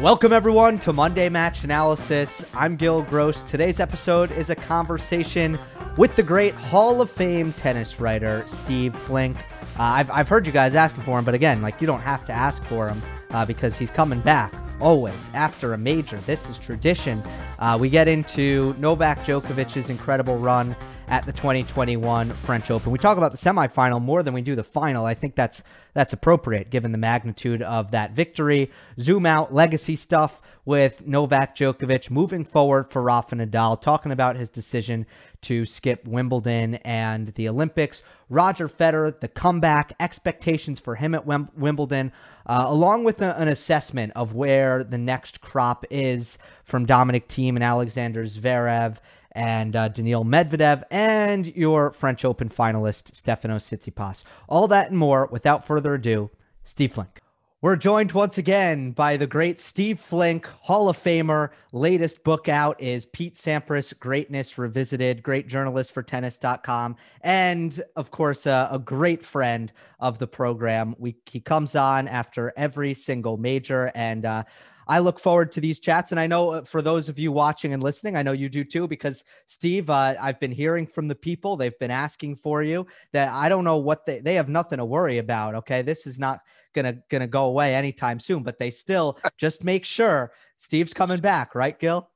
Welcome, everyone, to Monday Match Analysis. I'm Gil Gross. Today's episode is a conversation with the great Hall of Fame tennis writer, Steve Flink. Uh, I've, I've heard you guys asking for him, but again, like, you don't have to ask for him uh, because he's coming back always after a major. This is tradition. Uh, we get into Novak Djokovic's incredible run at the 2021 French Open. We talk about the semifinal more than we do the final. I think that's that's appropriate given the magnitude of that victory. Zoom out legacy stuff with Novak Djokovic moving forward for Rafa Nadal, talking about his decision to skip Wimbledon and the Olympics. Roger Federer, the comeback, expectations for him at Wim- Wimbledon, uh, along with a, an assessment of where the next crop is from Dominic Thiem and Alexander Zverev and uh, Daniil Medvedev, and your French Open finalist, Stefanos Tsitsipas. All that and more, without further ado, Steve Flink. We're joined once again by the great Steve Flink, Hall of Famer. Latest book out is Pete Sampras, Greatness Revisited, great journalist for tennis.com. And of course, uh, a great friend of the program. We, he comes on after every single major. And uh, I look forward to these chats. And I know uh, for those of you watching and listening, I know you do too, because Steve, uh, I've been hearing from the people. They've been asking for you that I don't know what they, they have nothing to worry about. Okay. This is not gonna, gonna go away anytime soon, but they still just make sure Steve's coming back. Right, Gil?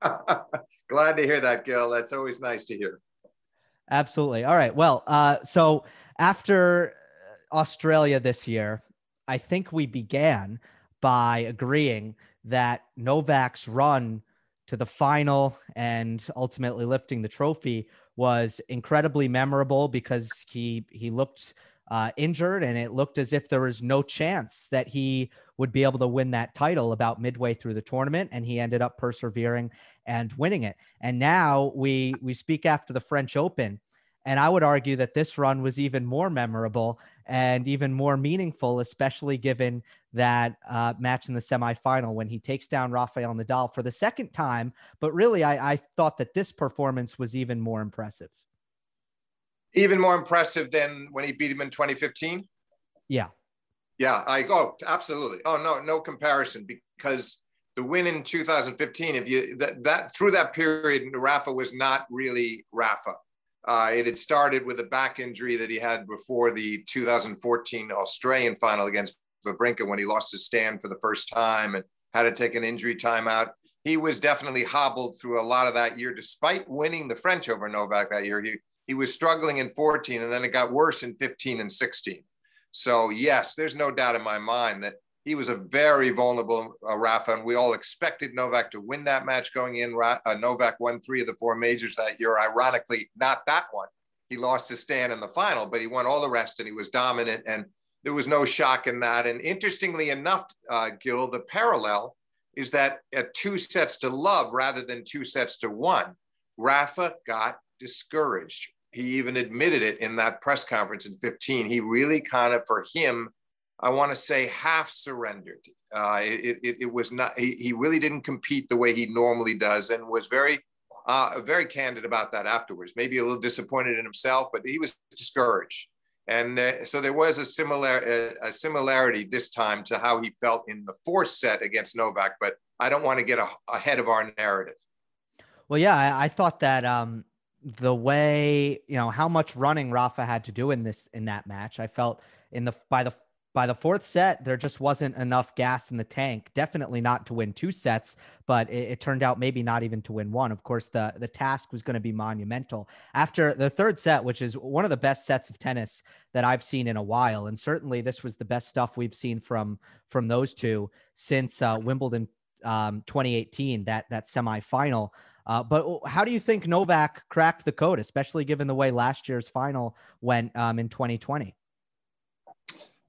Glad to hear that, Gil. That's always nice to hear. Absolutely. All right. Well, uh, so after Australia this year, I think we began by agreeing that Novak's run to the final and ultimately lifting the trophy was incredibly memorable because he he looked uh, injured and it looked as if there was no chance that he would be able to win that title about midway through the tournament and he ended up persevering and winning it. And now we we speak after the french open and I would argue that this run was even more memorable and even more meaningful, especially given that uh, match in the semifinal when he takes down Rafael Nadal for the second time. But really, I, I thought that this performance was even more impressive. Even more impressive than when he beat him in 2015? Yeah. Yeah, I go oh, absolutely. Oh no, no comparison because the win in 2015, if you that, that through that period, Rafa was not really Rafa. Uh, it had started with a back injury that he had before the 2014 Australian final against Wawrinka when he lost his stand for the first time and had to take an injury timeout. He was definitely hobbled through a lot of that year, despite winning the French over Novak that year. He, he was struggling in 14 and then it got worse in 15 and 16. So, yes, there's no doubt in my mind that he was a very vulnerable uh, Rafa, and we all expected Novak to win that match going in. Uh, Novak won three of the four majors that year. Ironically, not that one. He lost his stand in the final, but he won all the rest, and he was dominant. And there was no shock in that. And interestingly enough, uh, Gil, the parallel is that at two sets to love rather than two sets to one, Rafa got discouraged. He even admitted it in that press conference in 15. He really kind of, for him, I want to say half surrendered. Uh, it, it, it, was not, he, he, really didn't compete the way he normally does and was very, uh, very candid about that afterwards. Maybe a little disappointed in himself, but he was discouraged. And uh, so there was a similar a, a, similarity this time to how he felt in the fourth set against Novak. But I don't want to get a, ahead of our narrative. Well, yeah, I, I thought that um, the way you know how much running Rafa had to do in this in that match, I felt in the by the by the fourth set, there just wasn't enough gas in the tank. Definitely not to win two sets, but it, it turned out maybe not even to win one. Of course, the the task was going to be monumental. After the third set, which is one of the best sets of tennis that I've seen in a while, and certainly this was the best stuff we've seen from from those two since uh, Wimbledon um, 2018, that that semifinal. Uh, but how do you think Novak cracked the code, especially given the way last year's final went um, in 2020?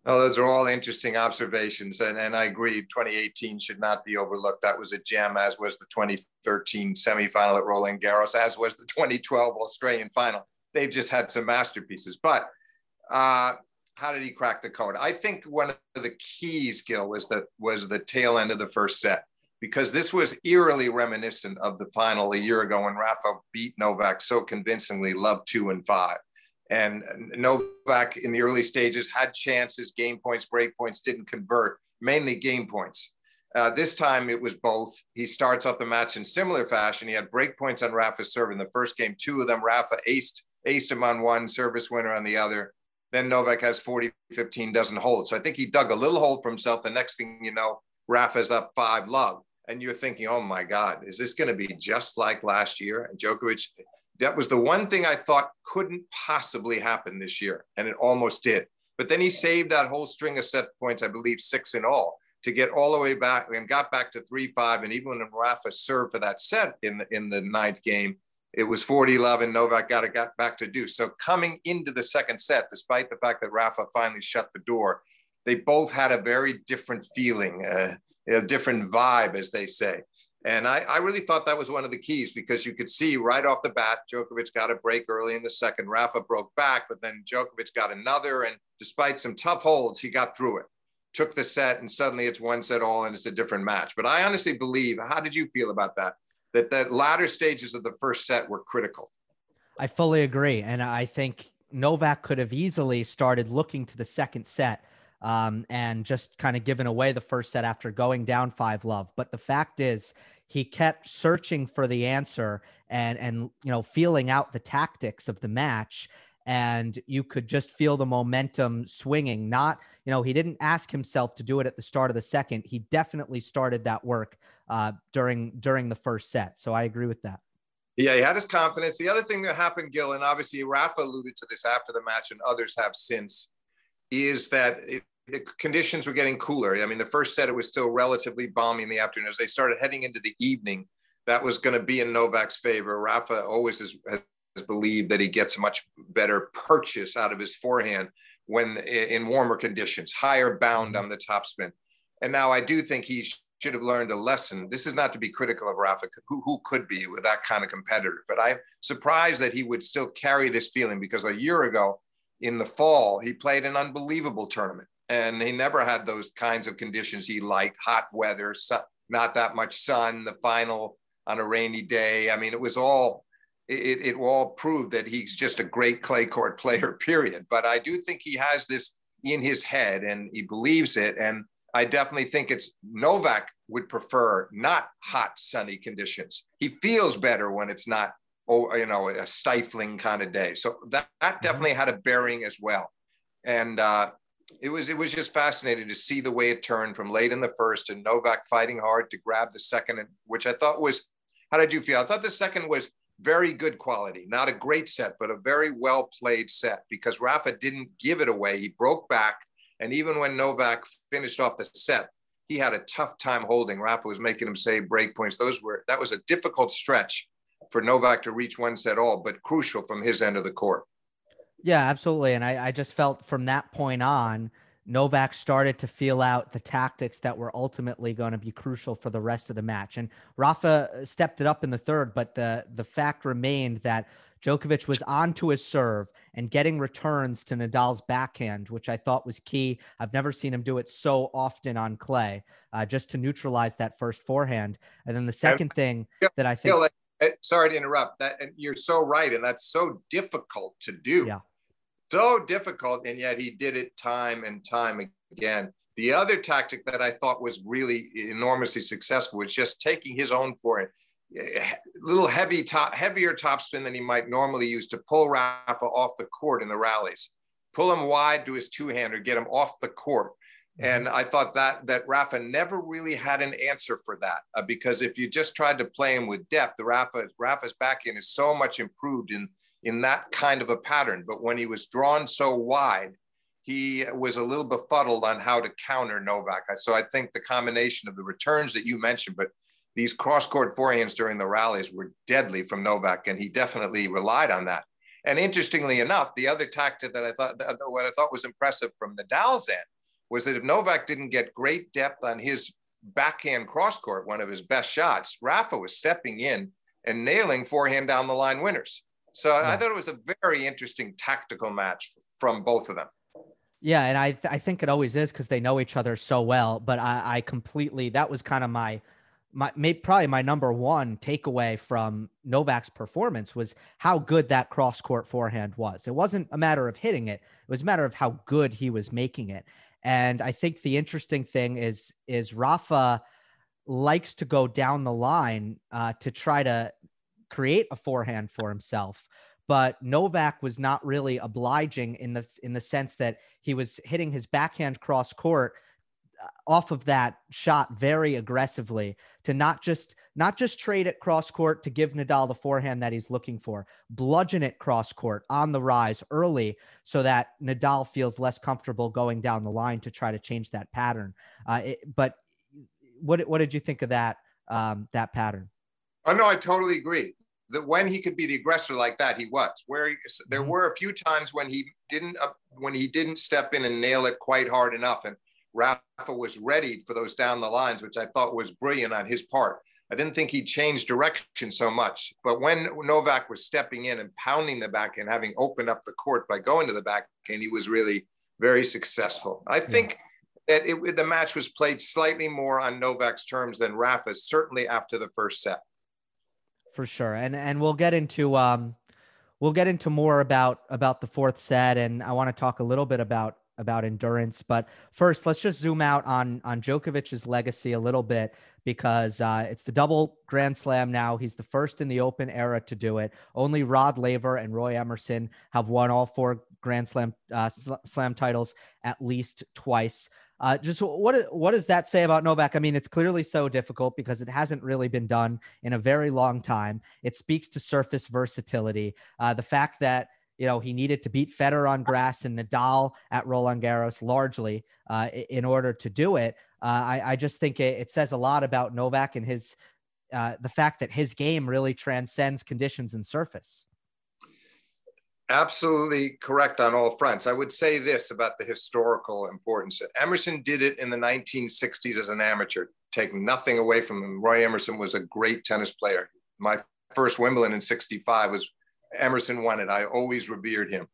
Oh, those are all interesting observations. And, and I agree, 2018 should not be overlooked. That was a gem, as was the 2013 semifinal at Roland Garros, as was the 2012 Australian final. They've just had some masterpieces. But uh, how did he crack the code? I think one of the keys, Gil, was the, was the tail end of the first set, because this was eerily reminiscent of the final a year ago when Rafa beat Novak so convincingly, love two and five. And Novak in the early stages had chances, game points, break points, didn't convert, mainly game points. Uh, this time it was both. He starts up the match in similar fashion. He had break points on Rafa's serve in the first game. Two of them, Rafa aced, aced him on one, service winner on the other. Then Novak has 40 15, doesn't hold. So I think he dug a little hole for himself. The next thing you know, Rafa's up five love. And you're thinking, oh my God, is this going to be just like last year? And Djokovic, that was the one thing I thought couldn't possibly happen this year. And it almost did. But then he saved that whole string of set points, I believe six in all, to get all the way back and got back to three five. And even when Rafa served for that set in the, in the ninth game, it was 40 love and Novak got it got back to deuce. So coming into the second set, despite the fact that Rafa finally shut the door, they both had a very different feeling, uh, a different vibe, as they say. And I, I, really thought that was one of the keys because you could see right off the bat, Djokovic got a break early in the second. Rafa broke back, but then Djokovic got another. And despite some tough holds, he got through it, took the set, and suddenly it's one set all and it's a different match. But I honestly believe, how did you feel about that? that the latter stages of the first set were critical. I fully agree. And I think Novak could have easily started looking to the second set um, and just kind of given away the first set after going down five love. But the fact is, he kept searching for the answer and and you know feeling out the tactics of the match. And you could just feel the momentum swinging not you know he didn't ask himself to do it at the start of the second. He definitely started that work uh, during during the first set. So i agree with that. Yeah he had his confidence. The other thing that happened gil and obviously rafa alluded to this after the match and others have since is that it, the conditions were getting cooler i mean the first set it was still relatively balmy in the afternoon as they started heading into the evening that was going to be in novak's favor rafa always has, has believed that he gets a much better purchase out of his forehand when in warmer conditions, higher bound mm-hmm. on the topspin. And now I do think he should have learned a lesson. This is not to be critical of Rafa, who, who could be with that kind of competitor, but I'm surprised that he would still carry this feeling because a year ago in the fall, he played an unbelievable tournament and he never had those kinds of conditions he liked hot weather, not that much sun, the final on a rainy day. I mean, it was all it, it all prove that he's just a great clay court player, period. But I do think he has this in his head and he believes it. And I definitely think it's Novak would prefer not hot, sunny conditions. He feels better when it's not, oh, you know, a stifling kind of day. So that, that mm-hmm. definitely had a bearing as well. And uh, it was it was just fascinating to see the way it turned from late in the first and Novak fighting hard to grab the second, which I thought was. How did you feel? I thought the second was very good quality, not a great set, but a very well played set because Rafa didn't give it away. He broke back. And even when Novak finished off the set, he had a tough time holding. Rafa was making him save break points. Those were, that was a difficult stretch for Novak to reach one set all, but crucial from his end of the court. Yeah, absolutely. And I, I just felt from that point on, Novak started to feel out the tactics that were ultimately going to be crucial for the rest of the match. And Rafa uh, stepped it up in the third, but the the fact remained that Djokovic was onto his serve and getting returns to Nadal's backhand, which I thought was key. I've never seen him do it so often on clay, uh, just to neutralize that first forehand. And then the second thing that I think. Sorry to interrupt. That and you're so right, and that's so difficult to do. Yeah so difficult, and yet he did it time and time again. The other tactic that I thought was really enormously successful was just taking his own for it, a little heavy top, heavier topspin than he might normally use to pull Rafa off the court in the rallies, pull him wide to his two-hander, get him off the court. Mm-hmm. And I thought that that Rafa never really had an answer for that uh, because if you just tried to play him with depth, the Rafa Rafa's backhand is so much improved in in that kind of a pattern. But when he was drawn so wide, he was a little befuddled on how to counter Novak. So I think the combination of the returns that you mentioned, but these cross court forehands during the rallies were deadly from Novak, and he definitely relied on that. And interestingly enough, the other tactic that I thought what I thought was impressive from Nadal's end was that if Novak didn't get great depth on his backhand cross court, one of his best shots, Rafa was stepping in and nailing forehand down the line winners. So yeah. I thought it was a very interesting tactical match from both of them. Yeah, and I th- I think it always is because they know each other so well. But I, I completely that was kind of my my maybe probably my number one takeaway from Novak's performance was how good that cross court forehand was. It wasn't a matter of hitting it; it was a matter of how good he was making it. And I think the interesting thing is is Rafa likes to go down the line uh, to try to create a forehand for himself. But Novak was not really obliging in the in the sense that he was hitting his backhand cross court uh, off of that shot very aggressively to not just not just trade it cross court to give Nadal the forehand that he's looking for, bludgeon it cross court on the rise early so that Nadal feels less comfortable going down the line to try to change that pattern. Uh, it, but what what did you think of that um, that pattern? Oh no, I totally agree. That when he could be the aggressor like that, he was. Where he, there mm-hmm. were a few times when he didn't uh, when he didn't step in and nail it quite hard enough, and Rafa was ready for those down the lines, which I thought was brilliant on his part. I didn't think he changed direction so much, but when Novak was stepping in and pounding the back and having opened up the court by going to the back, and he was really very successful. I think that it, the match was played slightly more on Novak's terms than Rafa's, certainly after the first set. For sure, and and we'll get into um, we'll get into more about about the fourth set, and I want to talk a little bit about about endurance. But first, let's just zoom out on on Djokovic's legacy a little bit because uh, it's the double Grand Slam now. He's the first in the Open era to do it. Only Rod Laver and Roy Emerson have won all four Grand Slam uh, slam titles at least twice. Uh, just what what does that say about Novak? I mean, it's clearly so difficult because it hasn't really been done in a very long time. It speaks to surface versatility. Uh, the fact that you know he needed to beat Federer on grass and Nadal at Roland Garros largely uh, in order to do it. Uh, I, I, just think it, it, says a lot about Novak and his uh, the fact that his game really transcends conditions and surface. Absolutely correct on all fronts. I would say this about the historical importance. Emerson did it in the 1960s as an amateur, take nothing away from him. Roy Emerson was a great tennis player. My first Wimbledon in 65 was Emerson won it. I always revered him.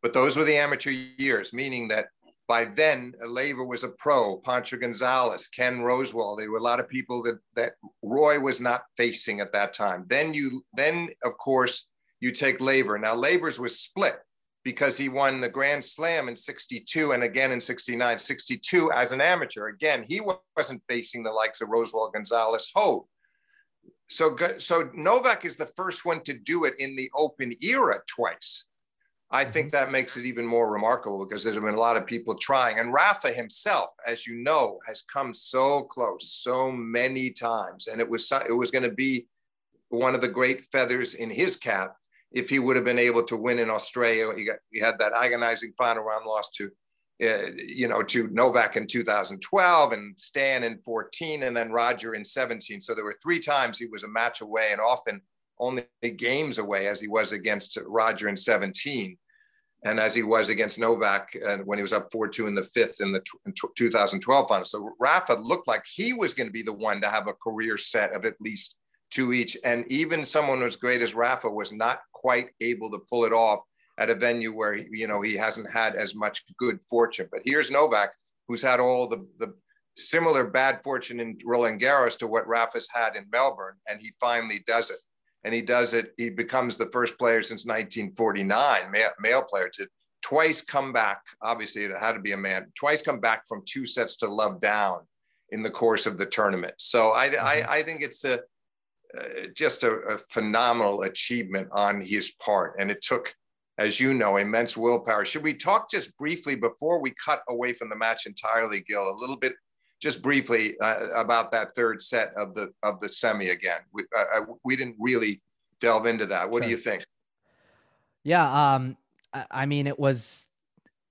But those were the amateur years, meaning that by then, Laver was a pro, Pancho Gonzalez, Ken Rosewall. There were a lot of people that, that Roy was not facing at that time. Then you, then of course, you take Laver. Now, Laver's was split because he won the Grand Slam in 62 and again in 69, 62 as an amateur. Again, he wasn't facing the likes of Rosewall, Gonzalez, Hoad. So, so Novak is the first one to do it in the open era twice. I think mm-hmm. that makes it even more remarkable because there's been a lot of people trying. And Rafa himself, as you know, has come so close so many times. And it was it was going to be one of the great feathers in his cap if he would have been able to win in Australia. He, got, he had that agonizing final round loss to, uh, you know, to Novak in 2012 and Stan in 14 and then Roger in 17. So there were three times he was a match away and often only games away as he was against Roger in 17 and as he was against Novak uh, when he was up 4-2 in the fifth in the t- in t- 2012 final. So Rafa looked like he was going to be the one to have a career set of at least two each. And even someone as great as Rafa was not quite able to pull it off at a venue where he, you know he hasn't had as much good fortune. But here's Novak, who's had all the the similar bad fortune in Roland Garros to what Rafa's had in Melbourne, and he finally does it. And he does it. He becomes the first player since 1949, male, male player to twice come back. Obviously, it had to be a man. Twice come back from two sets to love down in the course of the tournament. So I, I, mm-hmm. I think it's a uh, just a, a, phenomenal achievement on his part. And it took, as you know, immense willpower. Should we talk just briefly before we cut away from the match entirely, Gil, a little bit, just briefly uh, about that third set of the of the semi again? We, uh, uh we didn't really delve into that. What sure. do you think? Yeah, um, I mean, it was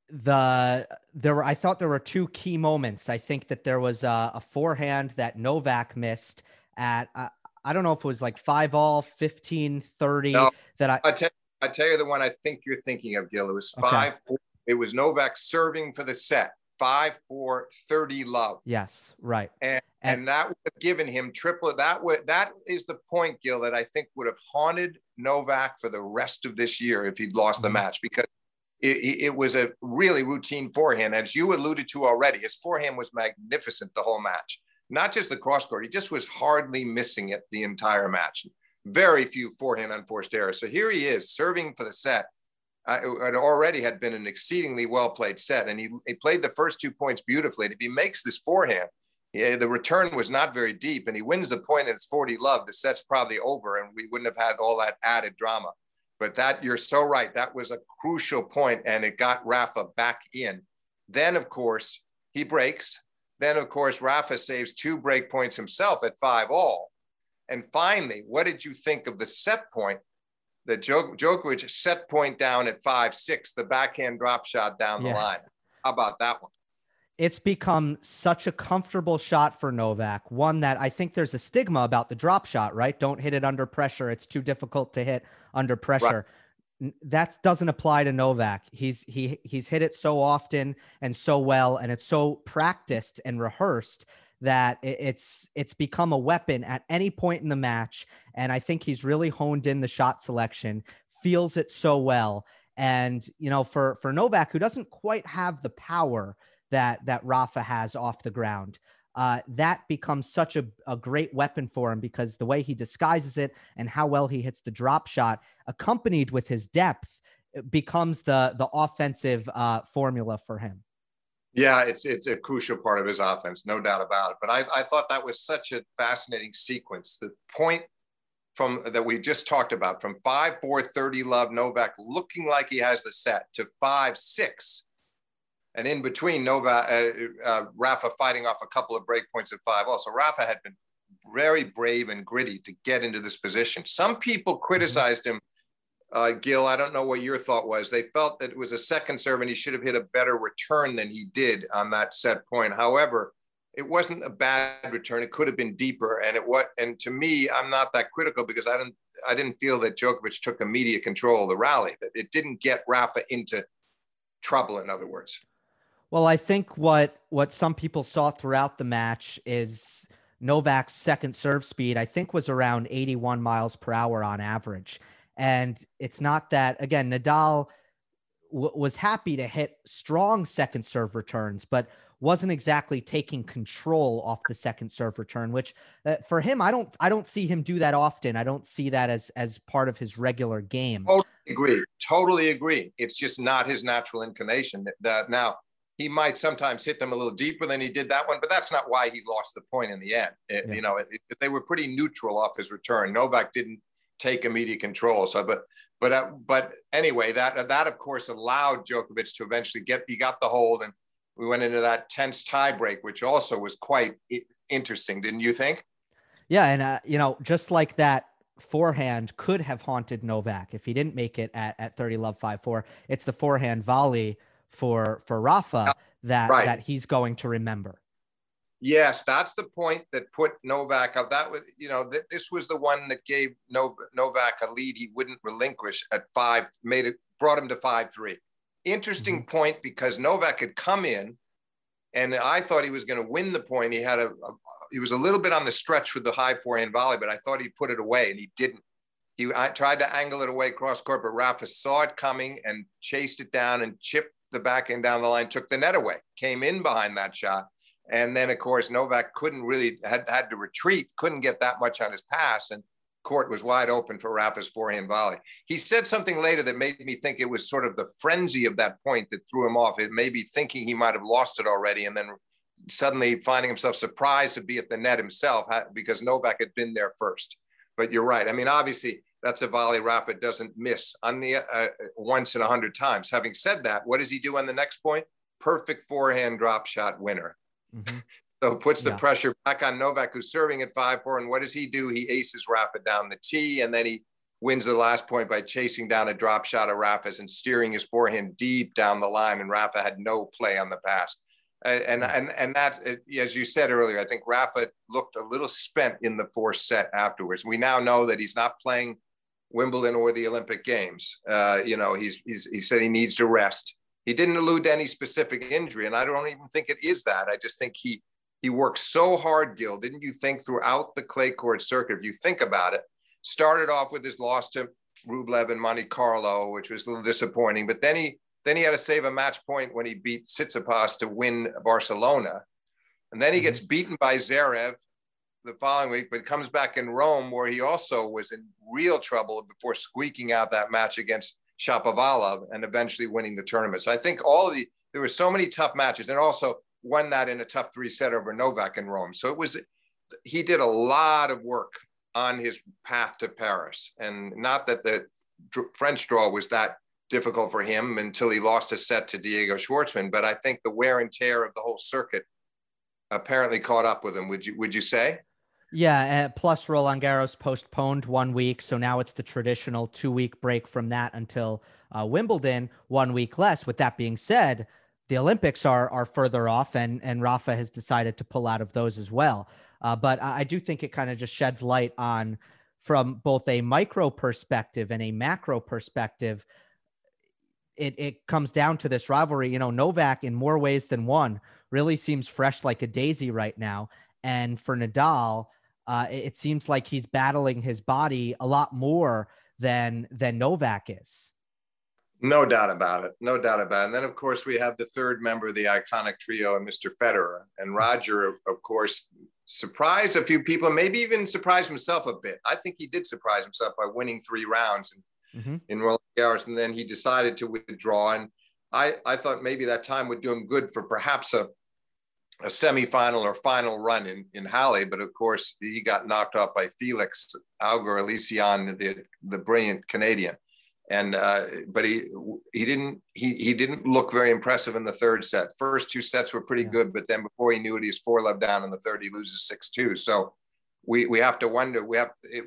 the there were I thought there were two key moments. I think that there was a, a forehand that Novak missed at uh, I don't know if it was like five all, 15, 30 no, that I. I tell, I tell you the one I think you're thinking of, Gil. It was five. Okay. Four, it was Novak serving for the set. Five, four, 30 love. Yes, right. And, and, and that would have given him triple. That would that is the point, Gil, that I think would have haunted Novak for the rest of this year if he'd lost mm-hmm. the match because it, it, was a really routine forehand. As you alluded to already, his forehand was magnificent the whole match not just the cross court, he just was hardly missing it the entire match. Very few forehand unforced errors. So here he is serving for the set. Uh, it already had been an exceedingly well played set, and he, he played the first two points beautifully. If he makes this forehand, the return was not very deep, and he wins the point, and it's 40 love. The set's probably over, and we wouldn't have had all that added drama. But that you're so right. That was a crucial point, and it got Rafa back in. Then, of course, he breaks. Then, of course, Rafa saves two break points himself at five all. And finally, what did you think of the set point? The Djokovic set point down at five six, the backhand drop shot down yeah. the line. How about that one? It's become such a comfortable shot for Novak. One that I think there's a stigma about the drop shot, right? Don't hit it under pressure. It's too difficult to hit under pressure. Right. That doesn't apply to Novak. He's he he's hit it so often and so well, and it's so practiced and rehearsed that it's it's become a weapon at any point in the match. And I think he's really honed in the shot selection, feels it so well. And you know, for for Novak, who doesn't quite have the power that that Rafa has off the ground. Uh, that becomes such a, a great weapon for him because the way he disguises it and how well he hits the drop shot, accompanied with his depth, becomes the the offensive uh, formula for him. Yeah, it's it's a crucial part of his offense, no doubt about it. But I, I thought that was such a fascinating sequence. The point from that we just talked about from 5 4 30 love Novak looking like he has the set to 5 6 and in between Nova, uh, uh, Rafa fighting off a couple of breakpoints at five. Also, Rafa had been very brave and gritty to get into this position. Some people mm-hmm. criticized him, uh, Gil. I don't know what your thought was. They felt that it was a second serve and he should have hit a better return than he did on that set point. However, it wasn't a bad return. It could have been deeper, and it what. And to me, I'm not that critical because I didn't. I didn't feel that Djokovic took immediate control of the rally. That it didn't get Rafa into trouble. In other words. Well, I think what what some people saw throughout the match is Novak's second serve speed. I think was around 81 miles per hour on average, and it's not that again. Nadal w- was happy to hit strong second serve returns, but wasn't exactly taking control off the second serve return. Which uh, for him, I don't I don't see him do that often. I don't see that as as part of his regular game. Totally agree. Totally agree. It's just not his natural inclination. That now he might sometimes hit them a little deeper than he did that one, but that's not why he lost the point in the end. It, yeah. You know, it, it, they were pretty neutral off his return. Novak didn't take immediate control. So, but but uh, but anyway, that that of course allowed Djokovic to eventually get he got the hold, and we went into that tense tiebreak, which also was quite interesting, didn't you think? Yeah, and uh, you know, just like that forehand could have haunted Novak if he didn't make it at at 30 love 5-4. It's the forehand volley for for Rafa that right. that he's going to remember. Yes, that's the point that put Novak up. That was, you know, th- this was the one that gave Novak a lead he wouldn't relinquish at five, made it, brought him to five three. Interesting mm-hmm. point because Novak had come in, and I thought he was going to win the point. He had a, a, he was a little bit on the stretch with the high forehand volley, but I thought he put it away, and he didn't. He I tried to angle it away cross court, but Rafa saw it coming and chased it down and chipped the back end down the line, took the net away, came in behind that shot. And then, of course, Novak couldn't really, had, had to retreat, couldn't get that much on his pass. And court was wide open for Rafa's forehand volley. He said something later that made me think it was sort of the frenzy of that point that threw him off. It made me thinking he might have lost it already. And then suddenly finding himself surprised to be at the net himself because Novak had been there first. But you're right. I mean, obviously, that's a volley Rafa doesn't miss on the uh, once in a hundred times. Having said that, what does he do on the next point? Perfect forehand drop shot winner. Mm-hmm. so puts the yeah. pressure back on Novak, who's serving at five four. And what does he do? He aces Rafa down the tee, and then he wins the last point by chasing down a drop shot of Rafa's and steering his forehand deep down the line. And Rafa had no play on the pass. And and and that, as you said earlier, I think Rafa looked a little spent in the fourth set afterwards. We now know that he's not playing Wimbledon or the Olympic Games. Uh, you know, he's, he's, he said he needs to rest. He didn't allude to any specific injury, and I don't even think it is that. I just think he he worked so hard, Gil. Didn't you think throughout the clay court circuit? If you think about it, started off with his loss to Rublev in Monte Carlo, which was a little disappointing, but then he then he had to save a match point when he beat Tsitsipas to win Barcelona, and then he mm-hmm. gets beaten by Zverev the following week, but comes back in Rome where he also was in real trouble before squeaking out that match against Shapovalov and eventually winning the tournament. So I think all of the there were so many tough matches, and also won that in a tough three set over Novak in Rome. So it was, he did a lot of work on his path to Paris. And not that the French draw was that difficult for him until he lost a set to Diego Schwartzman, but I think the wear and tear of the whole circuit apparently caught up with him. Would you would you say? Yeah, uh, plus Roland Garros postponed one week, so now it's the traditional two week break from that until uh, Wimbledon, one week less. With that being said, the Olympics are are further off, and and Rafa has decided to pull out of those as well. Uh, but I, I do think it kind of just sheds light on, from both a micro perspective and a macro perspective, it it comes down to this rivalry. You know, Novak in more ways than one really seems fresh like a daisy right now, and for Nadal, uh, it, it seems like he's battling his body a lot more than than Novak is. No doubt about it. No doubt about it. And then, of course, we have the third member of the iconic trio, and Mr. Federer. And Roger, of course, surprised a few people, maybe even surprised himself a bit. I think he did surprise himself by winning three rounds in, mm-hmm. in Roland Garros. And then he decided to withdraw. And I, I thought maybe that time would do him good for perhaps a, a semifinal or final run in, in Halle. But of course, he got knocked off by Felix Auger-Aliassime, the, the brilliant Canadian and uh, but he he didn't he he didn't look very impressive in the third set. First two sets were pretty yeah. good, but then before he knew it, he's four love down in the third. He loses six two. So we we have to wonder. We have it,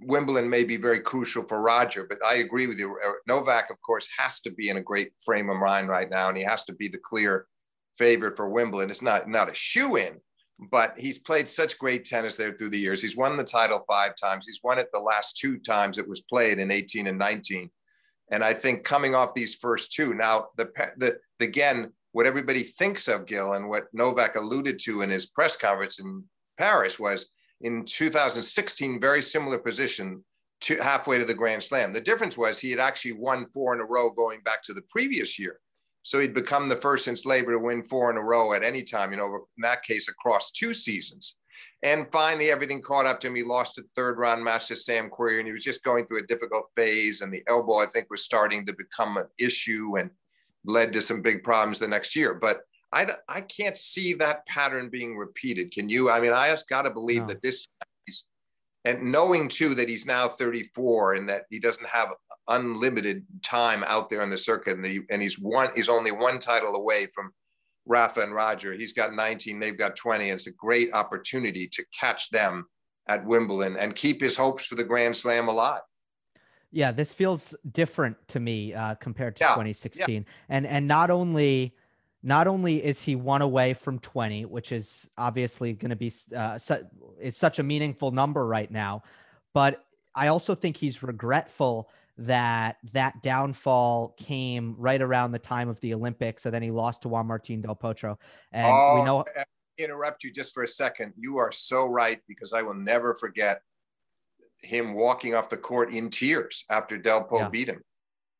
Wimbledon may be very crucial for Roger, but I agree with you. Novak, of course, has to be in a great frame of mind right now, and he has to be the clear favorite for Wimbledon. It's not not a shoe in, but he's played such great tennis there through the years. He's won the title five times. He's won it the last two times it was played in 18 and 19. And I think coming off these first two, now the the again, what everybody thinks of Gil and what Novak alluded to in his press conference in Paris was in 2016, very similar position to halfway to the Grand Slam. The difference was he had actually won four in a row going back to the previous year. So he'd become the first since Laver to win four in a row at any time, you know, in that case, across two seasons. And finally, everything caught up to him. He lost a third round match to Sam Querrey, and he was just going through a difficult phase. And the elbow, I think, was starting to become an issue and led to some big problems the next year. But I, I can't see that pattern being repeated. Can you? I mean, I just got to believe no. that this, and knowing too that he's now 34 and that he doesn't have unlimited time out there on the circuit, and, the, and he's one he's only one title away from Rafa and Roger. He's got 19, they've got 20. And it's a great opportunity to catch them at Wimbledon and keep his hopes for the Grand Slam alive. Yeah, this feels different to me uh, compared to yeah, 2016, yeah. and and not only not only is he one away from 20, which is obviously going to be uh, su- is such a meaningful number right now, but I also think he's regretful that that downfall came right around the time of the Olympics, and then he lost to Juan Martin Del Potro. And oh, we know. Interrupt you just for a second. You are so right because I will never forget him walking off the court in tears after Del Pot yeah. beat him.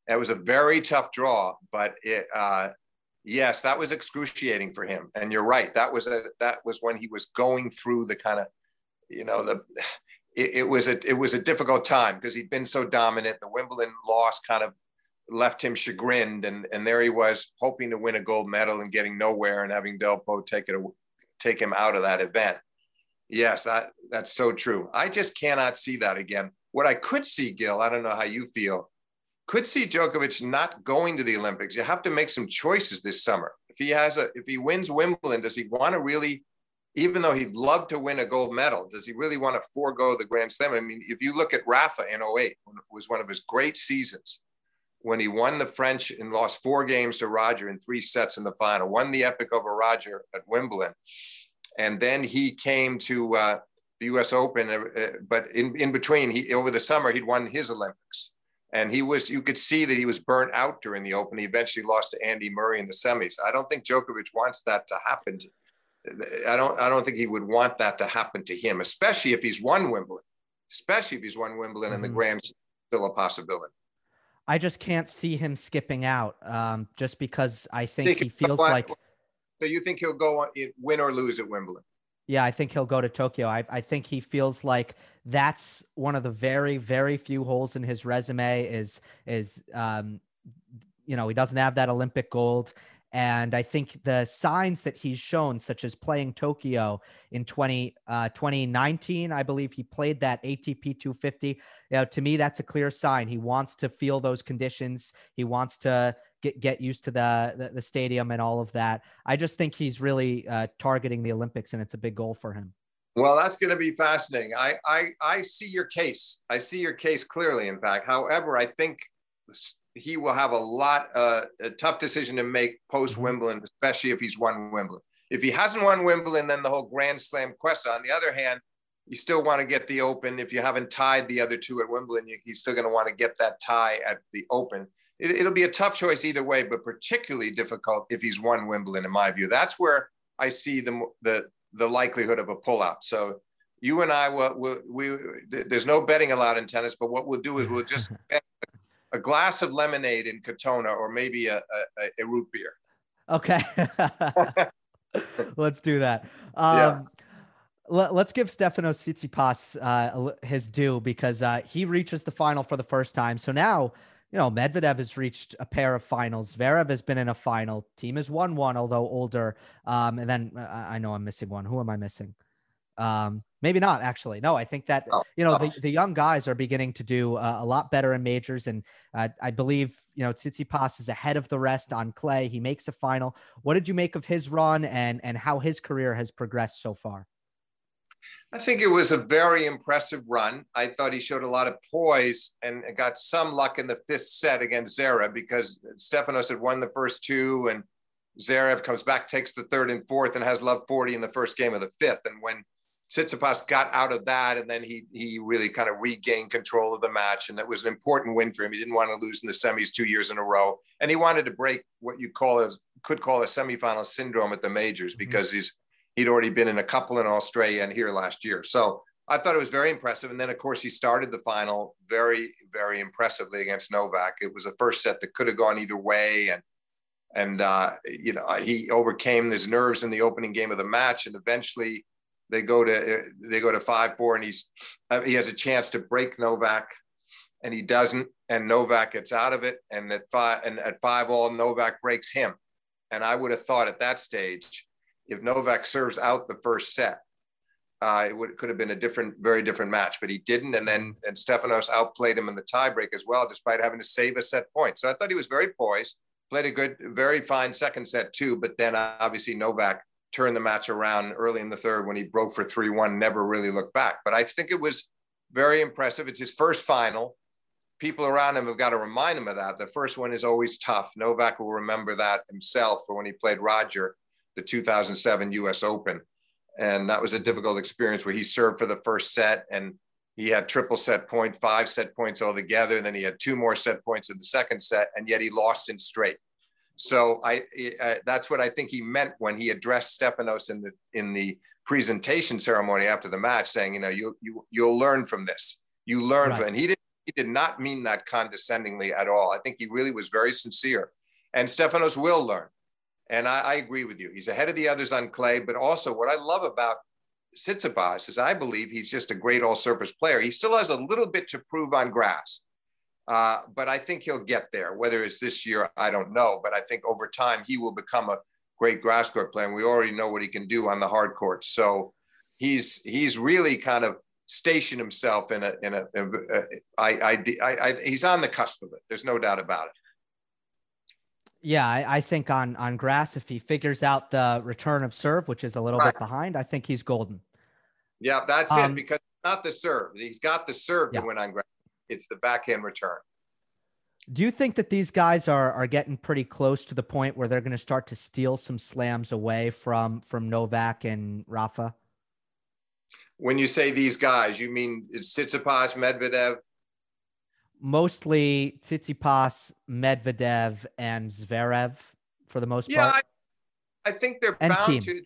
It was a very tough draw, but it, uh, yes, that was excruciating for him. And you're right. That was a that was when he was going through the kind of, you know, the it, it was a it was a difficult time because he'd been so dominant. The Wimbledon loss kind of left him chagrined, and and there he was hoping to win a gold medal and getting nowhere, and having Del Pot take it take him out of that event. Yes, that, that's so true. I just cannot see that again. What I could see, Gil, I don't know how you feel, could see Djokovic not going to the Olympics. You have to make some choices this summer. If he has a, if he wins Wimbledon, does he want to really even though he'd love to win a gold medal, does he really want to forego the Grand Slam? I mean, if you look at Rafa in 08, was one of his great seasons when he won the French and lost four games to Roger in three sets in the final, won the epic over Roger at Wimbledon. And then he came to uh, the US Open, uh, uh, but in, in between, he over the summer, he'd won his Olympics. And he was, you could see that he was burnt out during the Open. He eventually lost to Andy Murray in the semis. I don't think Djokovic wants that to happen I don't I don't think he would want that to happen to him, especially if he's won Wimbledon, especially if he's won Wimbledon mm-hmm. and the mm-hmm. Grand still a possibility. I just can't see him skipping out, um, just because I think, think he feels like. So you think he'll go win or lose at Wimbledon? Yeah, I think he'll go to Tokyo. I, I think he feels like that's one of the very very few holes in his resume is is um, you know he doesn't have that Olympic gold And I think the signs that he's shown, such as playing Tokyo in 20, uh, 2019, I believe he played that ATP 250. You know, to me, that's a clear sign. He wants to feel those conditions. He wants to get get used to the the, the stadium and all of that. I just think he's really uh, targeting the Olympics, and it's a big goal for him. Well, that's going to be fascinating. I, I I see your case. I see your case clearly. In fact, however, I think he will have a lot uh, a tough decision to make post mm-hmm. Wimbledon, especially if he's won Wimbledon. If he hasn't won Wimbledon, then the whole Grand Slam quest. On the other hand, you still want to get the Open. If you haven't tied the other two at Wimbledon, you, he's still going to want to get that tie at the Open. It, will be a tough choice either way, but particularly difficult if he's won Wimbledon, in my view. That's where I see the the the likelihood of a pullout. So you and I will, will we there's no betting allowed in tennis, but what we'll do is we'll just a glass of lemonade in Katonah or maybe a, a, a root beer. Okay. let's do that. Um, yeah. Let, us give Stefano Tsitsipas uh, his due because uh, he reaches the final for the first time. So now, you know, Medvedev has reached a pair of finals. Zverev has been in a final. Thiem has won one, although older. Um, and then uh, I know I'm missing one. Who am I missing? Um, maybe not actually. No, I think that oh, you know oh. the, the young guys are beginning to do uh, a lot better in majors, and uh, I believe you know Tsitsipas is ahead of the rest on clay. He makes a final. What did you make of his run and and how his career has progressed so far? I think it was a very impressive run. I thought he showed a lot of poise and got some luck in the fifth set against Zverev because Stefanos had won the first two and Zverev comes back, takes the third and fourth, and has love 40 in the first game of the fifth. And when Tsitsipas got out of that, and then he he really kind of regained control of the match, and that was an important win for him. He didn't want to lose in the semis two years in a row, and he wanted to break what you call a could call a semifinal syndrome at the majors mm-hmm. because he's he'd already been in a couple in Australia and here last year. So I thought it was very impressive. And then of course he started the final very very impressively against Novak. It was a first set that could have gone either way, and and uh, you know he overcame his nerves in the opening game of the match, and eventually they go to they go to five four, and he's uh, he has a chance to break Novak, and he doesn't, and Novak gets out of it, and at five and at five all, Novak breaks him, and I would have thought at that stage, if Novak serves out the first set, uh, it would could have been a different, very different match, but he didn't, and then and Stefanos outplayed him in the tiebreak as well, despite having to save a set point. So I thought he was very poised, played a good, very fine second set too, but then obviously Novak turned the match around early in the third when he broke for 3 1, never really looked back. But I think it was very impressive. It's his first final. People around him have got to remind him of that. The first one is always tough. Novak will remember that himself for when he played Roger, the 2007 US Open. And that was a difficult experience where he served for the first set and he had triple set point, five set points altogether. And then he had two more set points in the second set, and yet he lost in straight. So I, uh, that's what I think he meant when he addressed Stefanos in the in the presentation ceremony after the match, saying, you know, you you you'll learn from this. You learn right. from, and he did he did not mean that condescendingly at all. I think he really was very sincere, and Stefanos will learn. And I, I agree with you. He's ahead of the others on clay, but also what I love about Tsitsipas is I believe he's just a great all-surface player. He still has a little bit to prove on grass. Uh, but I think he'll get there. Whether it's this year, I don't know. But I think over time he will become a great grass court player. And we already know what he can do on the hard court. So he's he's really kind of stationed himself in a in a, a, a I, I, I, he's on the cusp of it. There's no doubt about it. Yeah, I, I, think on on grass, if he figures out the return of serve, which is a little right. bit behind, I think he's golden. Yeah, that's um, it. Because not the serve. He's got the serve yeah. to win on grass it's the backhand return. Do you think that these guys are are getting pretty close to the point where they're going to start to steal some slams away from from Novak and Rafa? When you say these guys, you mean Tsitsipas, Medvedev? Mostly Tsitsipas, Medvedev, and Zverev for the most yeah, part. I, I think they're and bound Thiem. to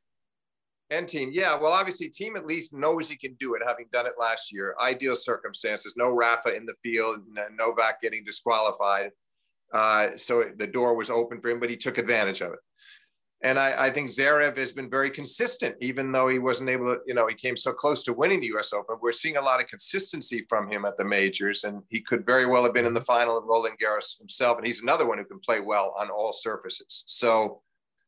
and Thiem. yeah. Well, obviously, Thiem at least knows he can do it, having done it last year. Ideal circumstances. No Rafa in the field, no Novak getting disqualified. Uh, so the door was open for him, but he took advantage of it. And I, I, think Zverev has been very consistent, even though he wasn't able to, you know, he came so close to winning the US Open. We're seeing a lot of consistency from him at the majors, and he could very well have been in the final of Roland Garros himself. And he's another one who can play well on all surfaces. So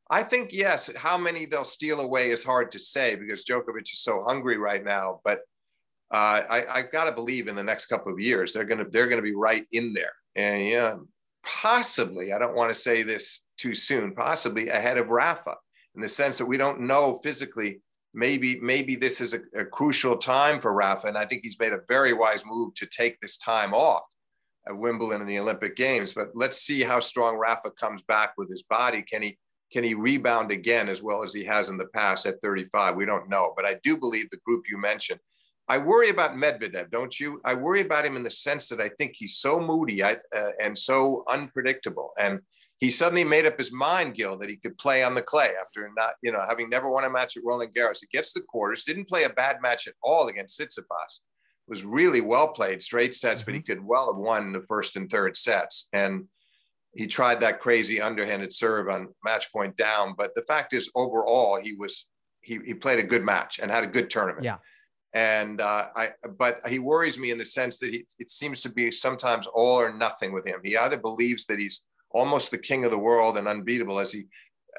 I think yes. How many they'll steal away is hard to say because Djokovic is so hungry right now. But uh, I, I've got to believe in the next couple of years they're going to they're to be right in there. And yeah, possibly I don't want to say this too soon. Possibly ahead of Rafa in the sense that we don't know physically. Maybe maybe this is a, a crucial time for Rafa, and I think he's made a very wise move to take this time off at Wimbledon and the Olympic Games. But let's see how strong Rafa comes back with his body. Can he can he rebound again as well as he has in the past at 35? We don't know, but I do believe the group you mentioned. I worry about Medvedev, don't you? I worry about him in the sense that I think he's so moody uh, and so unpredictable. And he suddenly made up his mind, Gil, that he could play on the clay after not, you know, having never won a match at Roland Garros. He gets the quarters, didn't play a bad match at all against Tsitsipas. Was really well played, straight sets, mm-hmm. but he mm-hmm. could well have won the first and third sets. And he tried that crazy underhanded serve on match point down. But the fact is, overall, he was he, he played a good match and had a good tournament. Yeah. And uh, I, but he worries me in the sense that he, it seems to be sometimes all or nothing with him. He either believes that he's almost the king of the world and unbeatable, as he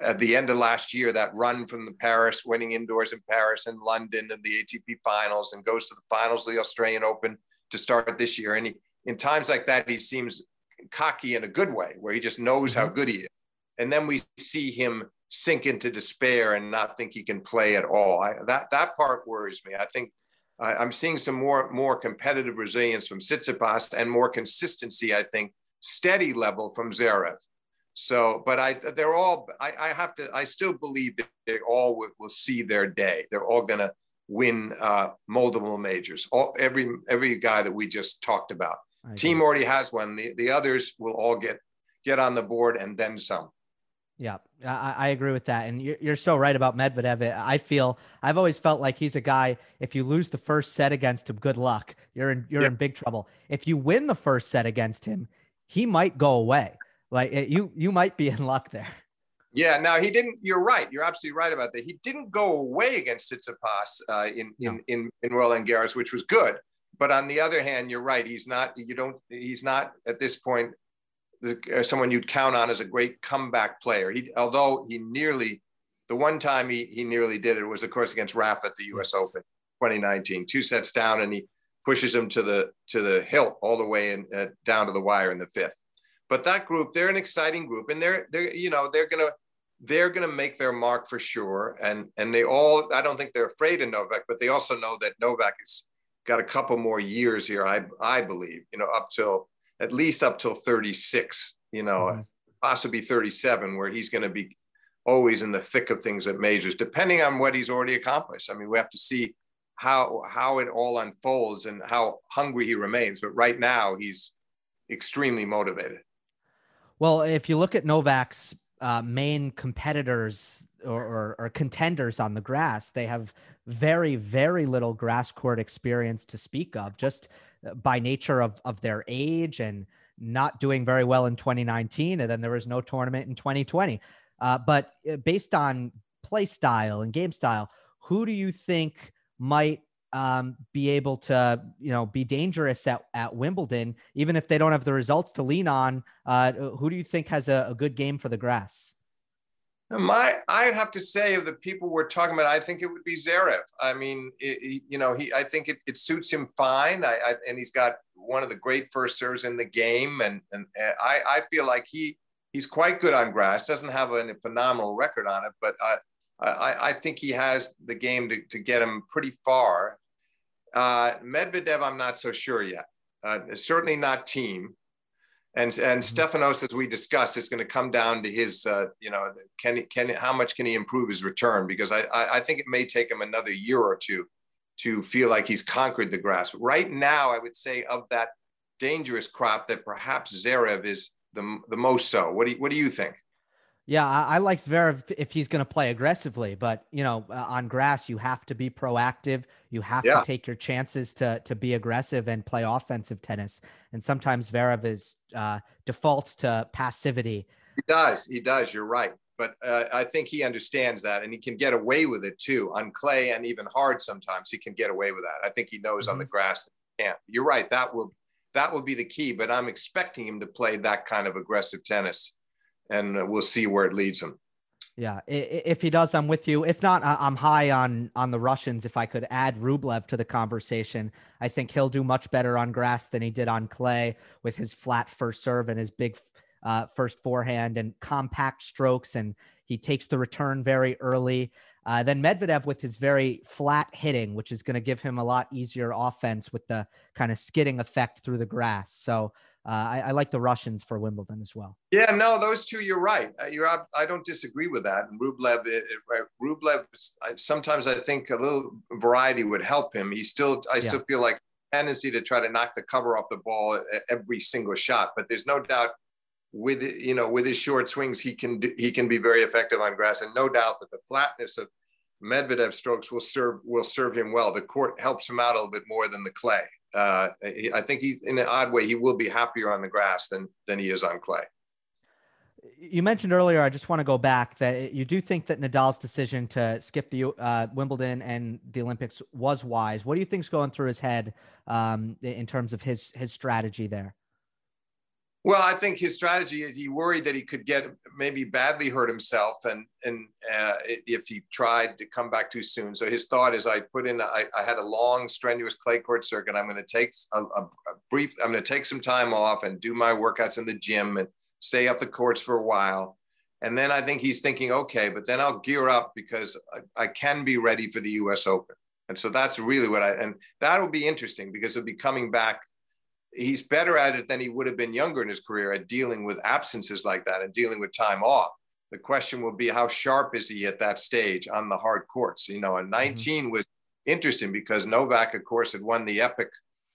at the end of last year, that run from the Paris, winning indoors in Paris and London and the ATP finals, and goes to the finals of the Australian Open to start this year. And he, in times like that, he seems cocky in a good way, where he just knows how mm-hmm. good he is. And then we see him sink into despair and not think he can play at all. I, that that part worries me. I think I, am seeing some more more competitive resilience from Tsitsipas and more consistency. I think steady level from Zverev. So, but I they're all I, I have to I still believe that they all will, will see their day. They're all going to win uh, multiple majors. All every every guy that we just talked about. Thiem already has one. The, the others will all get get on the board and then some. Yeah, I, I, agree with that. And you're, you're so right about Medvedev. I feel I've always felt like he's a guy. If you lose the first set against him, good luck. You're in you're yeah. in big trouble. If you win the first set against him, he might go away. Like you you might be in luck there. Yeah, now he didn't. You're right. You're absolutely right about that. He didn't go away against Tsitsipas uh, in, in in in Roland Garros, which was good but on the other hand, you're right. He's not. You don't. He's not at this point uh, someone you'd count on as a great comeback player. He, although he nearly, the one time he he nearly did it was of course against Rafa at the U.S. Open 2019, two sets down, and he pushes him to the to the hilt all the way and uh, down to the wire in the fifth. But that group, they're an exciting group, and they're they're you know they're gonna they're going to make their mark for sure. And and they all, I don't think they're afraid of Novak, but they also know that Novak is got a couple more years here, I I believe, you know, up till at least up till 36, you know, mm-hmm. possibly 37, where he's going to be always in the thick of things at majors, depending on what he's already accomplished. I mean, we have to see how how it all unfolds and how hungry he remains. But right now, he's extremely motivated. Well, if you look at Novak's uh, main competitors or, or, or, contenders on the grass. They have very, very little grass court experience to speak of, just uh, by nature of, of their age and not doing very well in 2019. And then there was no tournament in 2020. Uh, but uh, based on play style and game style, who do you think might um, be able to, you know, be dangerous at, at Wimbledon, even if they don't have the results to lean on? Uh, who do you think has a, a good game for the grass? My, I'd have to say of the people we're talking about, I think it would be Zverev. I mean, it, you know, he, I think it, it suits him fine. I, I, and he's got one of the great first serves in the game, and and, and I, I feel like he he's quite good on grass. Doesn't have a phenomenal record on it, but I, I, I think he has the game to, to get him pretty far. Uh, Medvedev, I'm not so sure yet. Uh, certainly not Thiem and and mm-hmm. Stefanos, as we discussed, it's going to come down to his, uh, you know, can he, can how much can he improve his return? Because I, I, I think it may take him another year or two to feel like he's conquered the grass. Right now, I would say of that dangerous crop, that perhaps Zverev is the the most so. What do you, what do you think? Yeah, I, I like Zverev if he's going to play aggressively, but you know, uh, on grass you have to be proactive. You have yeah. to take your chances to to be aggressive and play offensive tennis. And sometimes Zverev is uh, defaults to passivity. He does. He does. You're right. But uh, I think he understands that, and he can get away with it too on clay and even hard. Sometimes he can get away with that. I think he knows mm-hmm. on the mm-hmm. grass. Yeah, you're right. That will that will be the key. But I'm expecting him to play that kind of aggressive tennis and we'll see where it leads him. Yeah, if he does, I'm with you. If not, I'm high on on the Russians. If I could add Rublev to the conversation, I think he'll do much better on grass than he did on clay with his flat first serve and his big uh, first forehand and compact strokes, and he takes the return very early. Uh, then Medvedev with his very flat hitting, which is going to give him a lot easier offense with the kind of skidding effect through the grass. So uh, I, I, like the Russians for Wimbledon as well. Yeah, no, those two, you're right. Uh, you're, I don't disagree with that. And Rublev, it, it, Rublev, sometimes I think a little variety would help him. He still, I yeah. still feel like tendency to try to knock the cover off the ball every single shot. But there's no doubt with you know with his short swings he can do, he can be very effective on grass and no doubt that the flatness of Medvedev strokes will serve will serve him well. The court helps him out a little bit more than the clay. Uh, I think he, in an odd way, he will be happier on the grass than than he is on clay. You mentioned earlier. I just want to go back that you do think that Nadal's decision to skip the uh, Wimbledon and the Olympics was wise. What do you think's going through his head um, in terms of his his strategy there? Well, I think his strategy is he worried that he could get maybe badly hurt himself, and and uh, if he tried to come back too soon. So his thought is, I put in, I, I had a long, strenuous clay court circuit. I'm going to take a, a, brief, I'm going to take some time off and do my workouts in the gym and stay off the courts for a while. And then I think he's thinking, okay, but then I'll gear up because I, I can be ready for the U.S. Open. And so that's really what I, and that'll be interesting because he'll be coming back he's better at it than he would have been younger in his career at dealing with absences like that and dealing with time off. The question will be how sharp is he at that stage on the hard courts? You know, and mm-hmm. 19 mm-hmm. was interesting because Novak, of course, had won the epic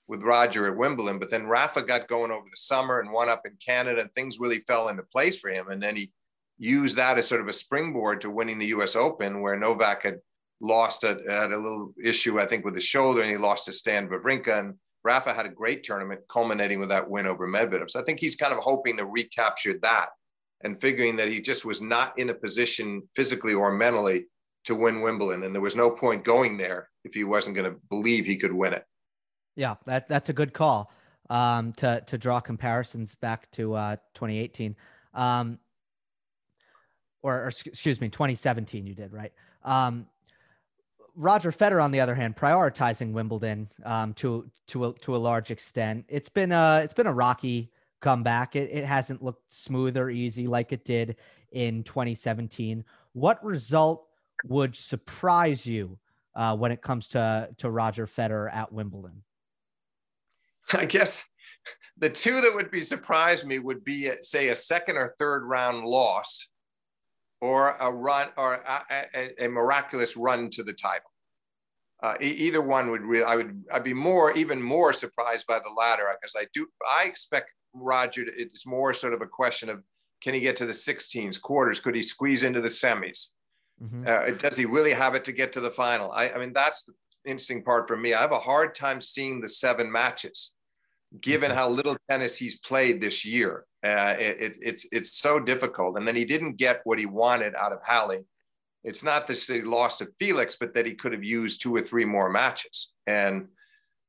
with Roger at Wimbledon, but then Rafa got going over the summer and won up in Canada, and things really fell into place for him. And then he used that as sort of a springboard to winning the U.S. Open, where Novak had lost a, had a little issue, I think, with his shoulder, and he lost to Stan Wawrinka. And Rafa had a great tournament culminating with that win over Medvedev. So I think he's kind of hoping to recapture that and figuring that he just was not in a position physically or mentally to win Wimbledon. And there was no point going there if he wasn't going to believe he could win it. Yeah, that, that's a good call um, to, to draw comparisons back to uh, 2018. Um, or, or, excuse me, 2017 you did, right? Um, Roger Federer, on the other hand, prioritizing Wimbledon um, to to a, to a large extent. It's been a it's been a rocky comeback. It, it hasn't looked smooth or easy like it did in 2017. What result would surprise you uh, when it comes to to Roger Federer at Wimbledon? I guess the two that would be surprised me would be, say, a second or third round loss or a run or a, a, a miraculous run to the title. Uh, e- either one would really, I would, I'd be more, even more surprised by the latter because I do, I expect Roger to, it's more sort of a question of can he get to the 16s, quarters? Could he squeeze into the semis? Mm-hmm. Uh, does he really have it to get to the final? I, I, mean, that's the interesting part for me. I have a hard time seeing the seven matches, given mm-hmm. how little tennis he's played this year. Uh, it, it, it's it's so difficult. And then he didn't get what he wanted out of Halle. It's not that he lost to Felix, but that he could have used two or three more matches. And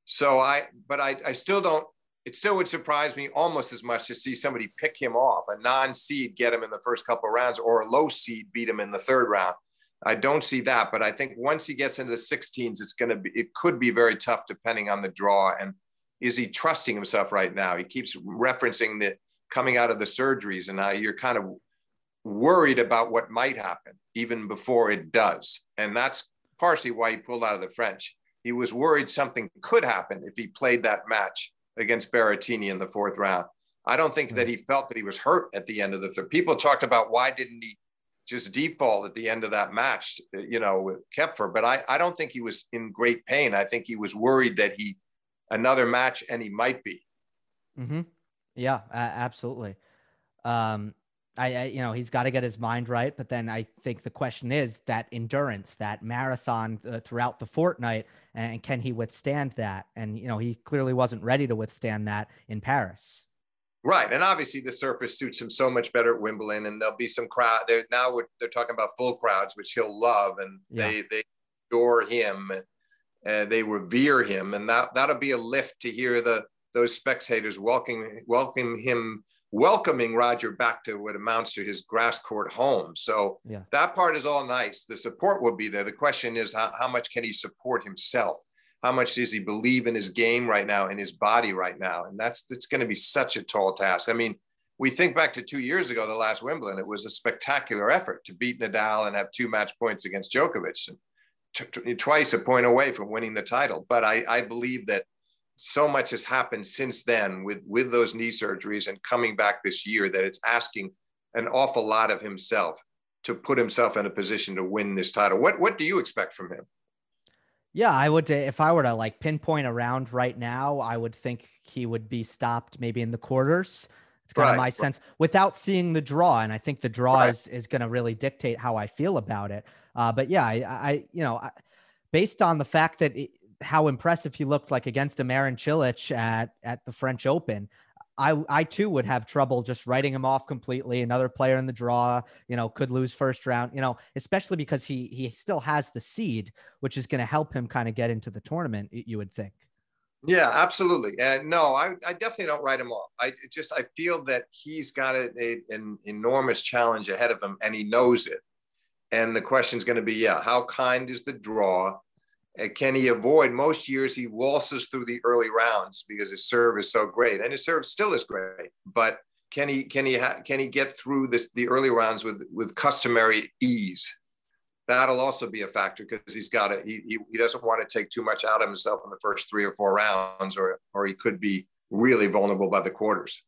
so I, but I, I still don't. It still would surprise me almost as much to see somebody pick him off, a non-seed get him in the first couple of rounds, or a low seed beat him in the third round. I don't see that, but I think once he gets into the 16s, it's going to be, it could be very tough depending on the draw. And is he trusting himself right now? He keeps referencing the coming out of the surgeries and now you're kind of worried about what might happen even before it does. And that's partially why he pulled out of the French. He was worried something could happen if he played that match against Berrettini in the fourth round. I don't think that he felt that he was hurt at the end of the third. People talked about why didn't he just default at the end of that match, you know, with Koepfer. But I, I don't think he was in great pain. I think he was worried that he another match and he might be. Mm-hmm. Yeah, uh, absolutely. Um, I, I, you know, he's got to get his mind right. But then I think the question is that endurance, that marathon uh, throughout the fortnight, and can he withstand that? And you know, he clearly wasn't ready to withstand that in Paris. Right, and obviously the surface suits him so much better at Wimbledon, and there'll be some crowd. They're now they're talking about full crowds, which he'll love, and yeah. they they adore him, and they revere him, and that that'll be a lift to hear the those spectators welcoming welcome him welcoming Roger back to what amounts to his grass court home. So yeah. that part is all nice. The support will be there. The question is how, how much can he support himself? How much does he believe in his game right now, in his body right now? And that's that's going to be such a tall task. I mean, we think back to two years ago, the last Wimbledon, it was a spectacular effort to beat Nadal and have two match points against Djokovic, and t- t- twice a point away from winning the title. But I, I believe that so much has happened since then with with those knee surgeries and coming back this year that it's asking an awful lot of himself to put himself in a position to win this title. What what do you expect from him? Yeah, I would if I were to like pinpoint around right now, I would think he would be stopped maybe in the quarters. It's kind right, of my right. sense without seeing the draw, and I think the draw right. is is going to really dictate how I feel about it. Uh, but yeah, I, I you know, I, based on the fact that it, how impressive he looked like against a Marin Cilic at at the French Open. I I too would have trouble just writing him off completely. Another player in the draw, you know, could lose first round, you know, especially because he he still has the seed, which is going to help him kind of get into the tournament. You would think. Yeah, absolutely. And no, I, I definitely don't write him off. I just I feel that he's got a, a, an enormous challenge ahead of him, and he knows it. And the question is going to be, yeah, how kind is the draw? Can he avoid most years he waltzes through the early rounds because his serve is so great and his serve still is great but can he can he ha- can he get through this, the early rounds with with customary ease? That'll also be a factor because he's got to he, he, he doesn't want to take too much out of himself in the first three or four rounds or or he could be really vulnerable by the quarters.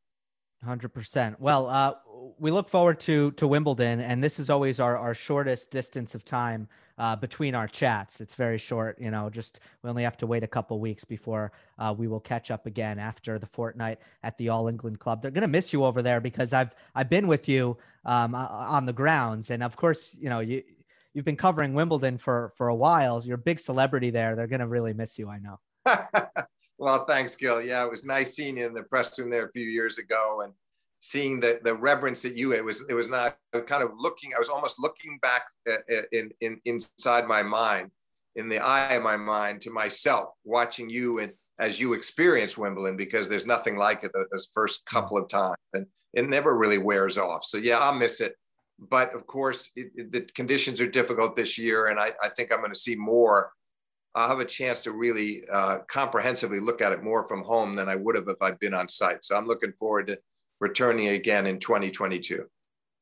100% well uh, we look forward to to wimbledon and this is always our our shortest distance of time uh, between our chats. It's very short, you know, just we only have to wait a couple weeks before uh, we will catch up again after the fortnight at the All England Club. They're going to miss you over there because I've, I've been with you um, on the grounds. And of course, you know, you, you've been covering Wimbledon for, for a while. You're a big celebrity there. They're going to really miss you. I know. well, thanks, Gil. Yeah, it was nice seeing you in the press room there a few years ago. And, seeing the the reverence that you it was it was not kind of looking i was almost looking back uh, uh, in, in inside my mind in the eye of my mind to myself watching you and as you experience wimbledon because there's nothing like it those first couple of times and it never really wears off. So yeah i'll miss it. But of course it, it, the conditions are difficult this year and i, I think i'm going to see more. I'll have a chance to really uh, comprehensively look at it more from home than I would have if I'd been on site. So I'm looking forward to returning again in 2022.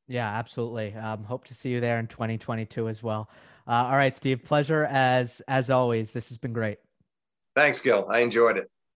Yeah, absolutely. Um, hope to see you there in 2022 as well. Uh, all right, Steve. Pleasure as as always. This has been great. Thanks, Gil. I enjoyed it.